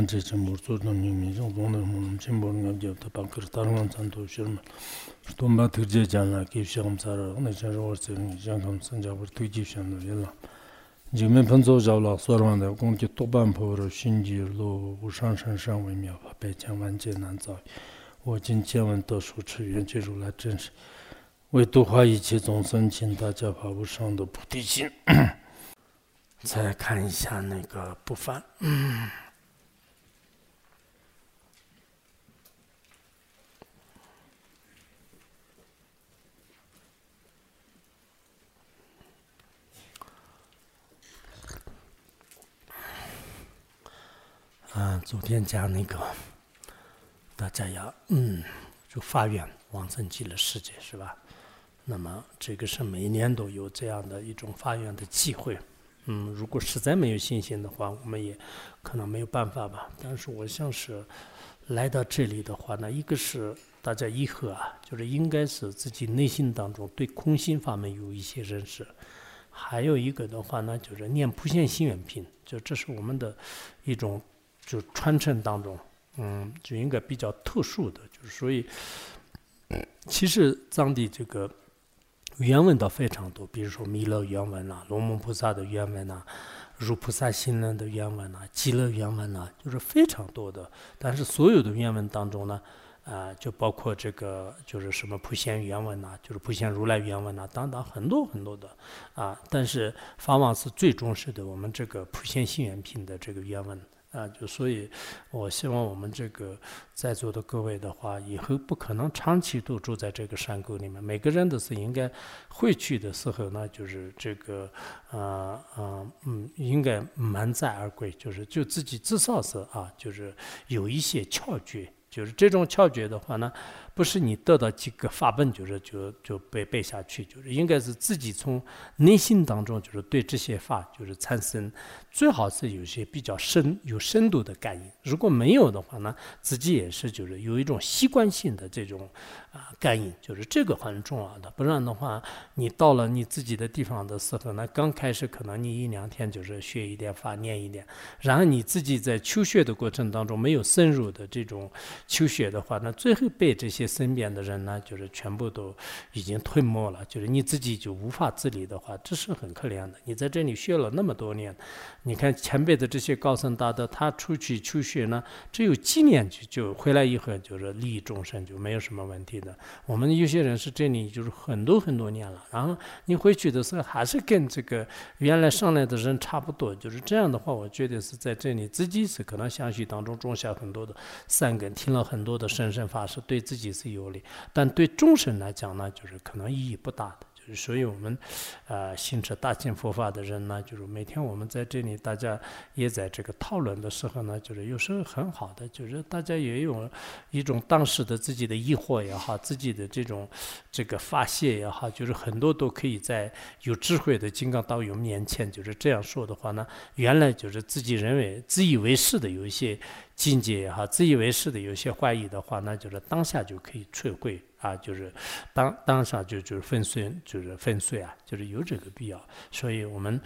我们所有的人民中，我们我，来真实，为度化一切众生，请大家发无上的菩提心。再看一下那个步伐。昨天讲那个，大家要嗯，就发愿往生极乐世界是吧？那么这个是每年都有这样的一种发愿的机会。嗯，如果实在没有信心的话，我们也可能没有办法吧。但是我想是来到这里的话呢，一个是大家以后啊，就是应该是自己内心当中对空心方面有一些认识。还有一个的话呢，就是念普贤心愿品，就这是我们的一种。就传承当中，嗯，就应该比较特殊的，就是所以，其实藏地这个原文倒非常多，比如说弥勒原文呐、龙门菩萨的原文呐、如菩萨心论的原文呐、极乐原文呐，就是非常多的。但是所有的原文当中呢，啊，就包括这个就是什么普贤原文呐，就是普贤如来原文呐，等等很多很多的啊。但是法王是最重视的，我们这个普贤心愿品的这个原文。啊，就所以，我希望我们这个在座的各位的话，以后不可能长期都住在这个山沟里面。每个人都是应该回去的时候呢，就是这个，啊啊嗯，应该满载而归，就是就自己至少是啊，就是有一些窍诀。就是这种窍诀的话呢，不是你得到几个法本，就是就就背背下去，就是应该是自己从内心当中，就是对这些法，就是产生最好是有些比较深、有深度的感应。如果没有的话呢，自己也是就是有一种习惯性的这种啊感应，就是这个很重要的。不然的话，你到了你自己的地方的时候呢，刚开始可能你一两天就是学一点法，念一点，然后你自己在求学的过程当中没有深入的这种。求学的话，那最后被这些身边的人呢，就是全部都已经吞没了。就是你自己就无法自理的话，这是很可怜的。你在这里学了那么多年，你看前辈的这些高僧大德，他出去求学呢，只有几年就就回来以后，就是利益众生，就没有什么问题的。我们有些人是这里就是很多很多年了，然后你回去的时候还是跟这个原来上来的人差不多，就是这样的话，我觉得是在这里自己是可能相续当中种下很多的善根，听了。很多的神圣法是对自己是有利，但对众生来讲呢，就是可能意义不大的。所以我们，呃，信持大乘佛法的人呢，就是每天我们在这里，大家也在这个讨论的时候呢，就是有时候很好的，就是大家也有一种当时的自己的疑惑也好，自己的这种这个发泄也好，就是很多都可以在有智慧的金刚道友面前，就是这样说的话呢，原来就是自己认为自以为是的有一些。境界也好，自以为是的有些怀疑的话，那就是当下就可以摧毁啊，就是当当下就就是粉碎，就是粉碎啊，就是有这个必要。所以我们。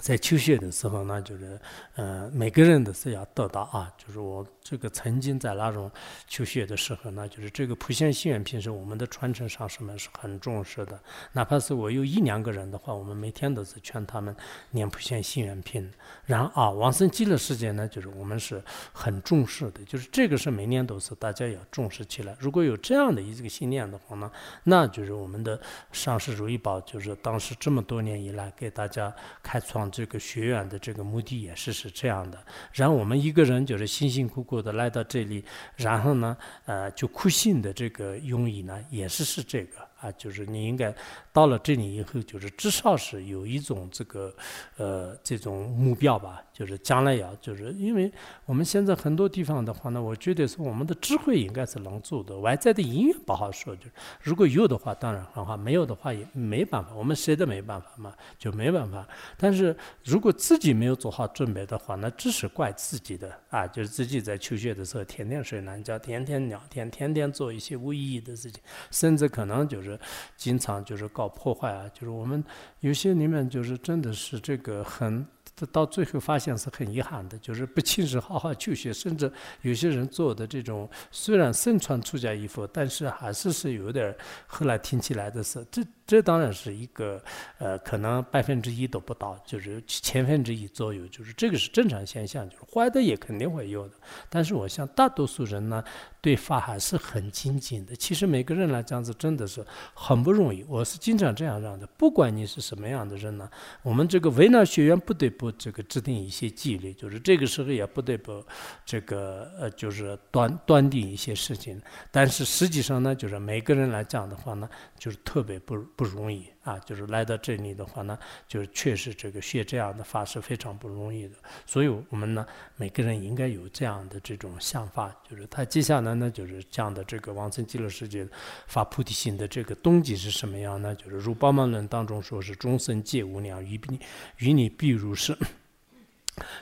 在求学的时候呢，就是，呃，每个人都是要得到啊。就是我这个曾经在那种求学的时候呢，就是这个普贤心愿品是我们的传承上师们是很重视的。哪怕是我有一两个人的话，我们每天都是劝他们念普贤心愿品。然后啊，往生极乐世界呢，就是我们是很重视的。就是这个是每年都是大家要重视起来。如果有这样的一个信念的话呢，那就是我们的上师如意宝，就是当时这么多年以来给大家开创。这个学院的这个目的也是是这样的，然后我们一个人就是辛辛苦苦的来到这里，然后呢，呃，就苦心的这个用意呢，也是是这个。啊，就是你应该到了这里以后，就是至少是有一种这个，呃，这种目标吧。就是将来要，就是因为我们现在很多地方的话呢，我觉得是我们的智慧应该是能做的，外在的音乐不好说。就是如果有的话，当然很好；没有的话也没办法，我们谁都没办法嘛，就没办法。但是如果自己没有做好准备的话，那只是怪自己的啊，就是自己在求学的时候天天睡懒觉，天天聊天，天天做一些无意义的事情，甚至可能就。是经常就是搞破坏啊，就是我们有些里面就是真的是这个很这到最后发现是很遗憾的，就是不亲自好好求学，甚至有些人做的这种虽然身穿出家衣服，但是还是是有点后来听起来的是这。这当然是一个，呃，可能百分之一都不到，就是千分之一左右，就是这个是正常现象，就是坏的也肯定会有的。但是我想大多数人呢，对法还是很精进的。其实每个人来讲是真的是很不容易。我是经常这样让的，不管你是什么样的人呢，我们这个维纳学院不得不这个制定一些纪律，就是这个时候也不得不这个呃，就是端端定一些事情。但是实际上呢，就是每个人来讲的话呢，就是特别不。不容易啊，就是来到这里的话呢，就是确实这个学这样的法是非常不容易的。所以我们呢，每个人应该有这样的这种想法，就是他接下来呢，就是讲的这个往生极乐世界发菩提心的这个动机是什么样呢？就是如《宝曼论》当中说是终生皆无量，与你与你必如是。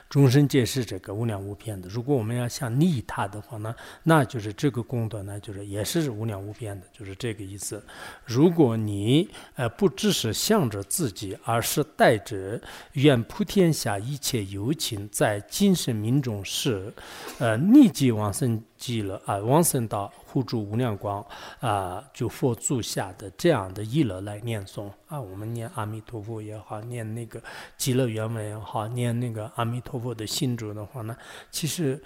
终身皆是这个无量无边的。如果我们要想利他的话呢，那就是这个功德呢，就是也是无量无边的，就是这个意思。如果你呃不只是向着自己，而是带着愿普天下一切有情在今生命中是呃立即往生极乐啊，往生道。护住无量光啊，就佛住下的这样的一乐来念诵啊，我们念阿弥陀佛也好，念那个极乐原文也好，念那个阿弥陀佛的信主的话呢，其实。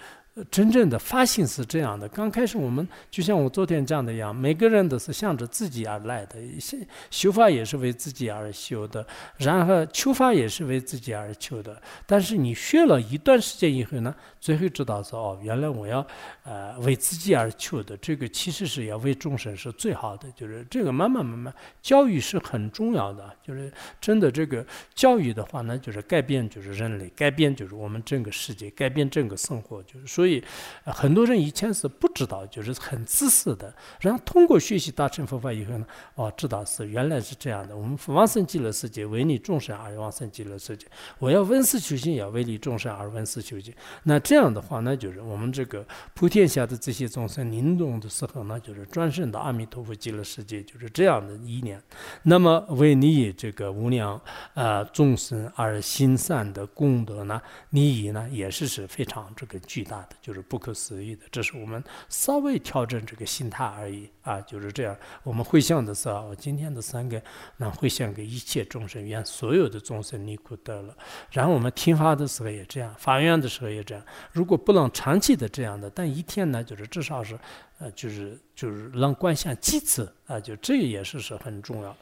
真正的发心是这样的。刚开始我们就像我昨天讲的一样，每个人都是向着自己而来的，修修法也是为自己而修的，然后求法也是为自己而求的。但是你学了一段时间以后呢，最后知道说哦，原来我要呃为自己而求的，这个其实是要为众生是最好的。就是这个慢慢慢慢，教育是很重要的。就是真的这个教育的话呢，就是改变就是人类，改变就是我们整个世界，改变整个生活，就是说。所以，很多人以前是不知道，就是很自私的。然后通过学习大乘佛法以后呢，哦，知道是原来是这样的。我们往生极乐世界，为利众生而往生极乐世界。我要闻思求行，也要为利众生而闻思求行。那这样的话，那就是我们这个普天下的这些众生临终的时候呢，就是转生到阿弥陀佛极乐世界，就是这样的意念。那么为利这个无量啊众生而行善的功德呢，利益呢，也是是非常这个巨大的。就是不可思议的，这是我们稍微调整这个心态而已啊，就是这样。我们回向的时候，今天的三个，那回向给一切众生，愿所有的众生离苦得乐。然后我们听法的时候也这样，发愿的时候也这样。如果不能长期的这样的，但一天呢，就是至少是。呃，就是就是让观想几次啊，就这个也是是很重要。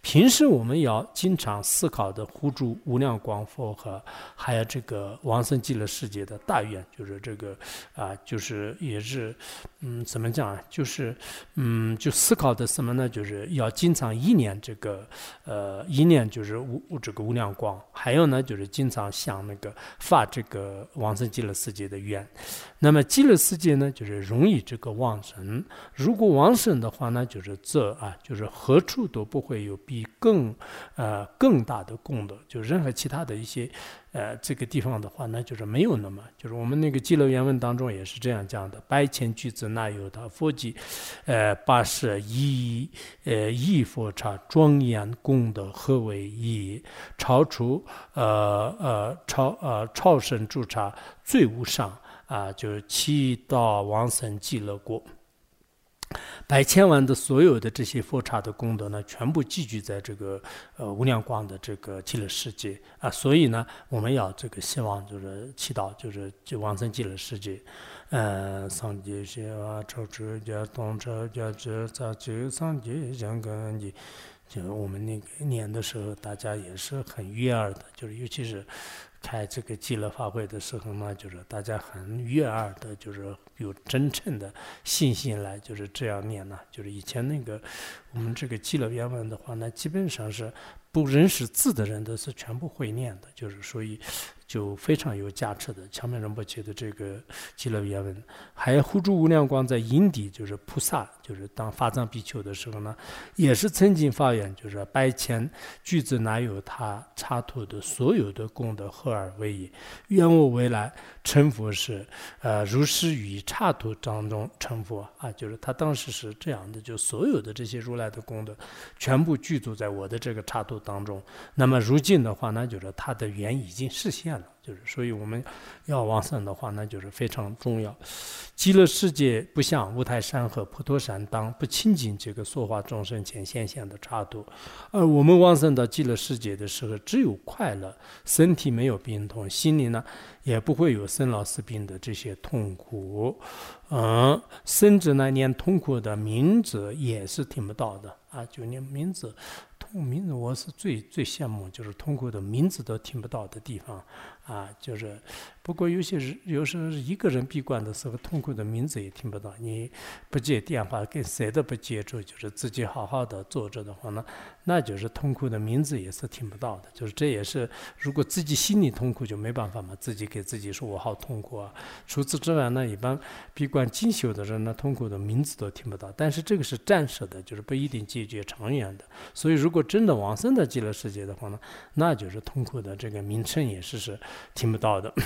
平时我们要经常思考的护住无量光佛和还有这个往生极乐世界的大愿，就是这个啊，就是也是嗯，怎么讲啊？就是嗯，就思考的什么呢？就是要经常意念这个呃，意念就是无这个无量光，还有呢，就是经常想那个发这个往生极乐世界的愿。那么极乐世界呢，就是容易这个往往生。如果往生的话呢，就是这啊，就是何处都不会有比更呃更大的功德，就任何其他的一些呃这个地方的话，那就是没有那么。就是我们那个极乐原文当中也是这样讲的：白千句子那有他佛迹？呃，八十一呃一佛刹庄严功德何为一？超出呃呃超呃超生诸刹最无上。啊，就是七道往生极乐国，百千万的所有的这些佛刹的功德呢，全部集聚在这个呃无量光的这个极乐世界啊。所以呢，我们要这个希望就是祈祷，就是就往生极乐世界。嗯，上界些啊，超车加东车加这在这上界相跟的，就我们那个念的时候，大家也是很悦耳的，就是尤其是。开这个极乐法会的时候呢，就是大家很悦耳的，就是有真诚的信心来，就是这样念呢。就是以前那个我们这个极乐原文的话呢，基本上是不认识字的人都是全部会念的，就是所以就非常有价值的。强面仁波切的这个极乐原文，还有护住无量光在因地，就是菩萨。就是当法藏比丘的时候呢，也是曾经发愿，就是拜前具足哪有他插图的所有的功德合而为一，愿我未来成佛是，呃，如是于插图当中成佛啊，就是他当时是这样的，就所有的这些如来的功德，全部具足在我的这个插图当中。那么如今的话呢，就是他的缘已经实现了。就是，所以我们要往生的话，那就是非常重要。极乐世界不像五台山和普陀山当不亲近这个说化众生前现象的差度，而我们往生到极乐世界的时候，只有快乐，身体没有病痛，心里呢也不会有生老死病的这些痛苦，嗯，甚至呢连痛苦的名字也是听不到的啊，就连名字。名字我是最最羡慕，就是痛苦的名字都听不到的地方，啊，就是。不过有些人有时候一个人闭关的时候，痛苦的名字也听不到。你不接电话，跟谁都不接触，就是自己好好的坐着的话呢，那就是痛苦的名字也是听不到的。就是这也是，如果自己心里痛苦，就没办法嘛，自己给自己说我好痛苦啊。除此之外呢，一般闭关进修的人呢，痛苦的名字都听不到。但是这个是暂时的，就是不一定解决长远的。所以如果真的往生的极乐世界的话呢，那就是痛苦的这个名称也是是听不到的。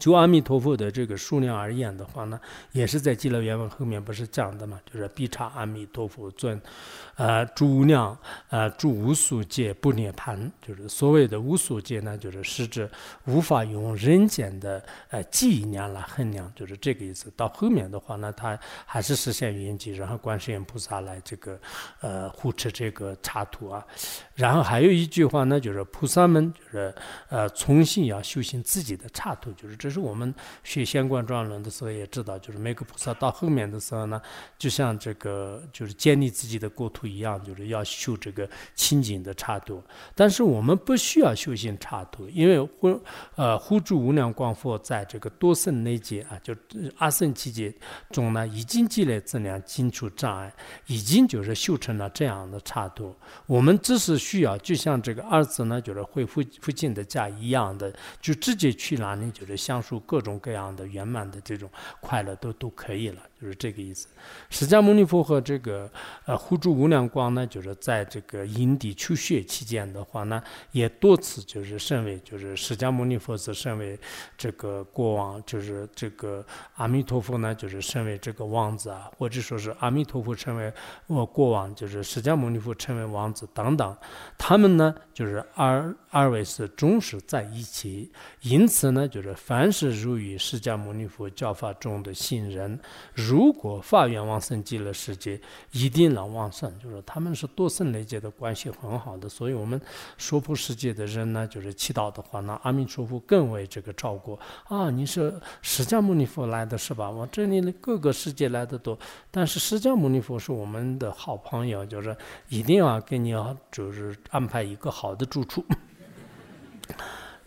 就阿弥陀佛的这个数量而言的话呢，也是在《极乐原文》后面不是讲的嘛，就是必差阿弥陀佛尊，呃，诸量，呃，诸无数界不涅盘，就是所谓的无数界呢，就是是指无法用人间的呃计量来衡量，就是这个意思。到后面的话呢，它还是实现圆寂，然后观世音菩萨来这个呃护持这个插图啊。然后还有一句话呢，就是菩萨们就是呃重新要修行自己的插图，就是这。是我们学《仙观状论》的时候也知道，就是每个菩萨到后面的时候呢，就像这个就是建立自己的国土一样，就是要修这个清净的刹土。但是我们不需要修行刹土，因为护呃护住无量光佛在这个多圣内界啊，就阿僧祇劫中呢，已经积累质量，清除障碍，已经就是修成了这样的刹土。我们只是需要，就像这个儿子呢，就是回父父亲的家一样的，就直接去哪里，就是享受各种各样的圆满的这种快乐都都可以了。就是这个意思。释迦牟尼佛和这个呃护住无量光呢，就是在这个因地求学期间的话呢，也多次就是身为就是释迦牟尼佛是身为这个国王，就是这个阿弥陀佛呢，就是身为这个王子啊，或者说是阿弥陀佛成为我国王，就是释迦牟尼佛成为王子等等，他们呢就是二二位是终始在一起，因此呢就是凡是入于释迦牟尼佛教法中的信人。如果发愿往生极乐世界，一定能往生。就是他们是多生累劫的关系很好的，所以我们娑婆世界的人呢，就是祈祷的话，那阿弥陀佛更为这个照顾啊。你是释迦牟尼佛来的是吧？我这里的各个世界来的多，但是释迦牟尼佛是我们的好朋友，就是一定要给你就是安排一个好的住处。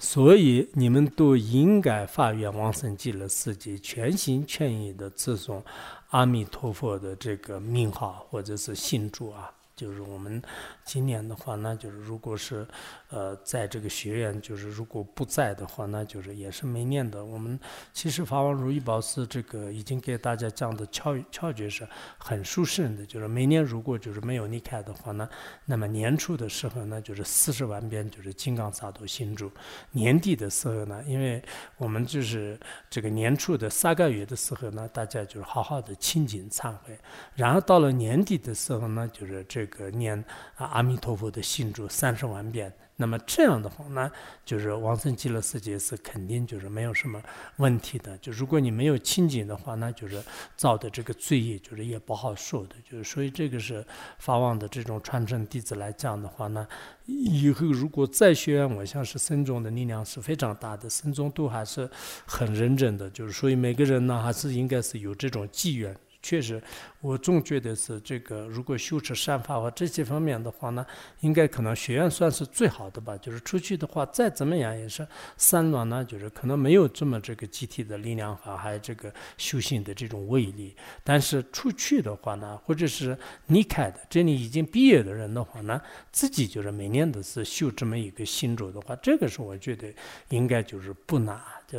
所以你们都应该发愿往生极乐世界，全心全意的自诵阿弥陀佛的这个名号或者是信主啊，就是我们。今年的话，那就是如果是，呃，在这个学院，就是如果不在的话，那就是也是没念的。我们其实法王如意宝寺这个已经给大家讲的窍窍诀是很殊胜的，就是每年如果就是没有离开的话呢，那么年初的时候呢，就是四十万遍就是金刚萨埵心咒；年底的时候呢，因为我们就是这个年初的三个月的时候呢，大家就是好好的清净忏悔，然后到了年底的时候呢，就是这个念啊。阿弥陀佛的信主三十万遍，那么这样的话呢，就是往生极乐世界是肯定就是没有什么问题的。就如果你没有清净的话，那就是造的这个罪业就是也不好受的。就是所以这个是法王的这种传承弟子来讲的话呢，以后如果再学院，我想是僧众的力量是非常大的，僧众都还是很认真的。就是所以每个人呢，还是应该是有这种机缘。确实，我总觉得是这个。如果修持善法或这些方面的话呢，应该可能学院算是最好的吧。就是出去的话，再怎么样也是散乱呢，就是可能没有这么这个集体的力量哈，还有这个修行的这种威力。但是出去的话呢，或者是离开的，这里已经毕业的人的话呢，自己就是每年都是修这么一个心咒的话，这个是我觉得应该就是不难。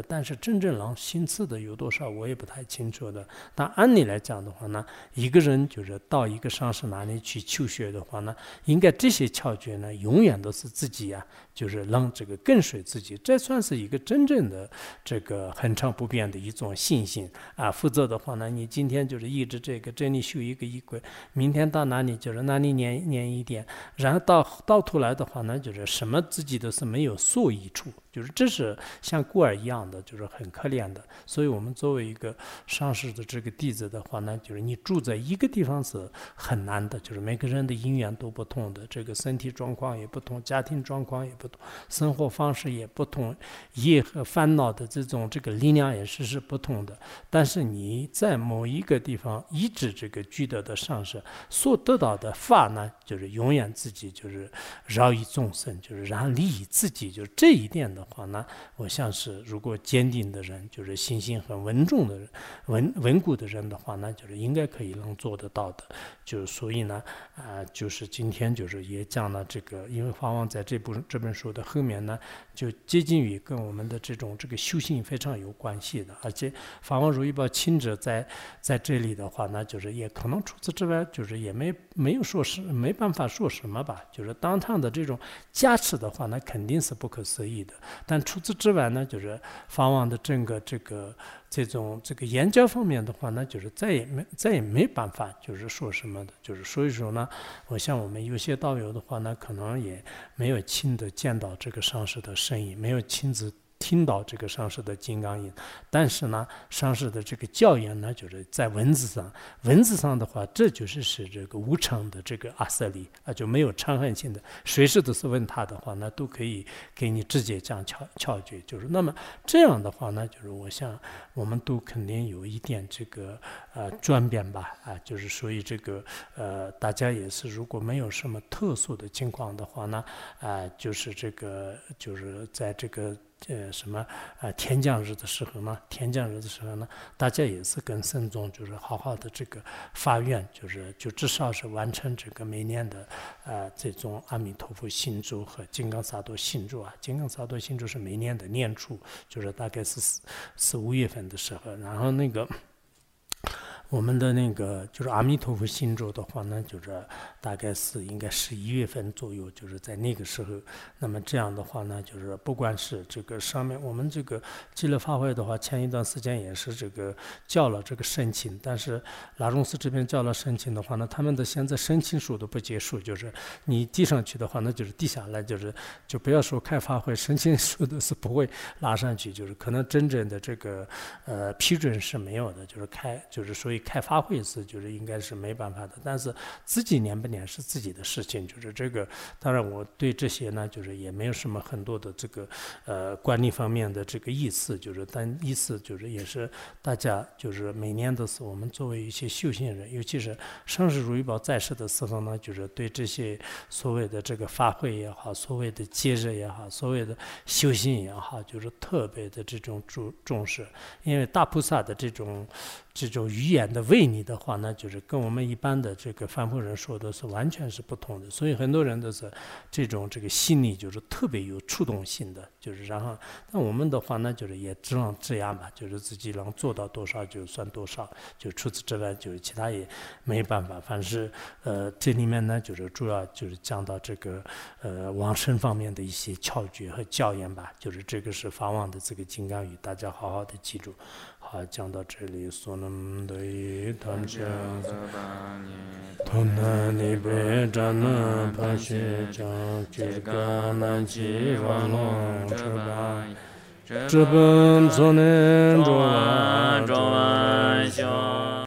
但是真正狼心刺的有多少，我也不太清楚的。但按理来讲的话呢，一个人就是到一个上师那里去求学的话呢，应该这些窍诀呢，永远都是自己呀。就是让这个跟随自己，这算是一个真正的这个恒常不变的一种信心啊。否则的话呢，你今天就是一直这个这里修一个衣柜，明天到哪里就是哪里念念一点，然后到到头来的话呢，就是什么自己都是没有所益处。就是这是像孤儿一样的，就是很可怜的。所以我们作为一个上师的这个弟子的话呢，就是你住在一个地方是很难的。就是每个人的因缘都不同的，这个身体状况也不同，家庭状况也同，生活方式也不同，业和烦恼的这种这个力量也是是不同的。但是你在某一个地方一直这个具德的上升所得到的法呢，就是永远自己就是饶益众生，就是然后利益自己，就是这一点的。话呢，我像是如果坚定的人，就是信心很稳重的人、稳稳固的人的话呢，就是应该可以能做得到的。就所以呢，啊，就是今天就是也讲了这个，因为法王在这部这本说的后面呢，就接近于跟我们的这种这个修行非常有关系的。而且法王如意宝亲者在在这里的话那，就是也可能除此之外，就是也没没有说是没办法说什么吧。就是当场的这种加持的话，那肯定是不可思议的。但除此之外呢，就是法王的整个这个这种这个言教方面的话呢，就是再也没再也没办法，就是说什么的，就是所以说呢，我像我们有些道友的话呢，可能也没有亲自见到这个上师的身影，没有亲自。听到这个上师的金刚音，但是呢，上师的这个教言呢，就是在文字上，文字上的话，这就是是这个无常的这个阿瑟利啊，就没有伤痕性的，随时都是问他的话，那都可以给你直接讲窍窍诀，就是那么这样的话呢，就是我想我们都肯定有一点这个呃转变吧，啊，就是所以这个呃大家也是如果没有什么特殊的情况的话呢，啊，就是这个就是在这个。呃，什么啊？天降日的时候呢？天降日的时候呢？大家也是跟圣宗，就是好好的这个发愿，就是就至少是完成这个每年的呃这种阿弥陀佛心咒和金刚萨埵心咒啊。金刚萨埵心咒是每年的年初，就是大概是四四五月份的时候，然后那个。我们的那个就是阿弥陀佛信咒的话呢，就是大概是应该十一月份左右，就是在那个时候。那么这样的话呢，就是不管是这个上面我们这个积乐法会的话，前一段时间也是这个叫了这个申请，但是拉荣寺这边叫了申请的话呢，他们的现在申请数都不结束，就是你递上去的话，那就是递下来，就是就不要说开发会，申请数都是不会拉上去，就是可能真正的这个呃批准是没有的，就是开就是所以。开发会是就是应该是没办法的，但是自己念不念是自己的事情，就是这个。当然我对这些呢，就是也没有什么很多的这个呃管理方面的这个意思，就是但意思就是也是大家就是每年都是我们作为一些修行人，尤其是上师如意宝在世的时候呢，就是对这些所谓的这个法会也好，所谓的节日也好，所谓的修行也好，就是特别的这种重重视，因为大菩萨的这种。这种语言的威力的话呢，就是跟我们一般的这个凡夫人说的是完全是不同的，所以很多人都是这种这个心理就是特别有触动性的，就是然后，那我们的话呢，就是也只能这样吧，就是自己能做到多少就算多少，就除此之外就是其他也没办法。反正是呃，这里面呢，就是主要就是讲到这个呃往生方面的一些窍诀和教言吧，就是这个是法王的这个金刚语，大家好好的记住。好，讲到这里，所能得一谈讲，同南尼北占那帕雪讲，吉嘎南吉瓦龙车巴，这本昨年着完着完。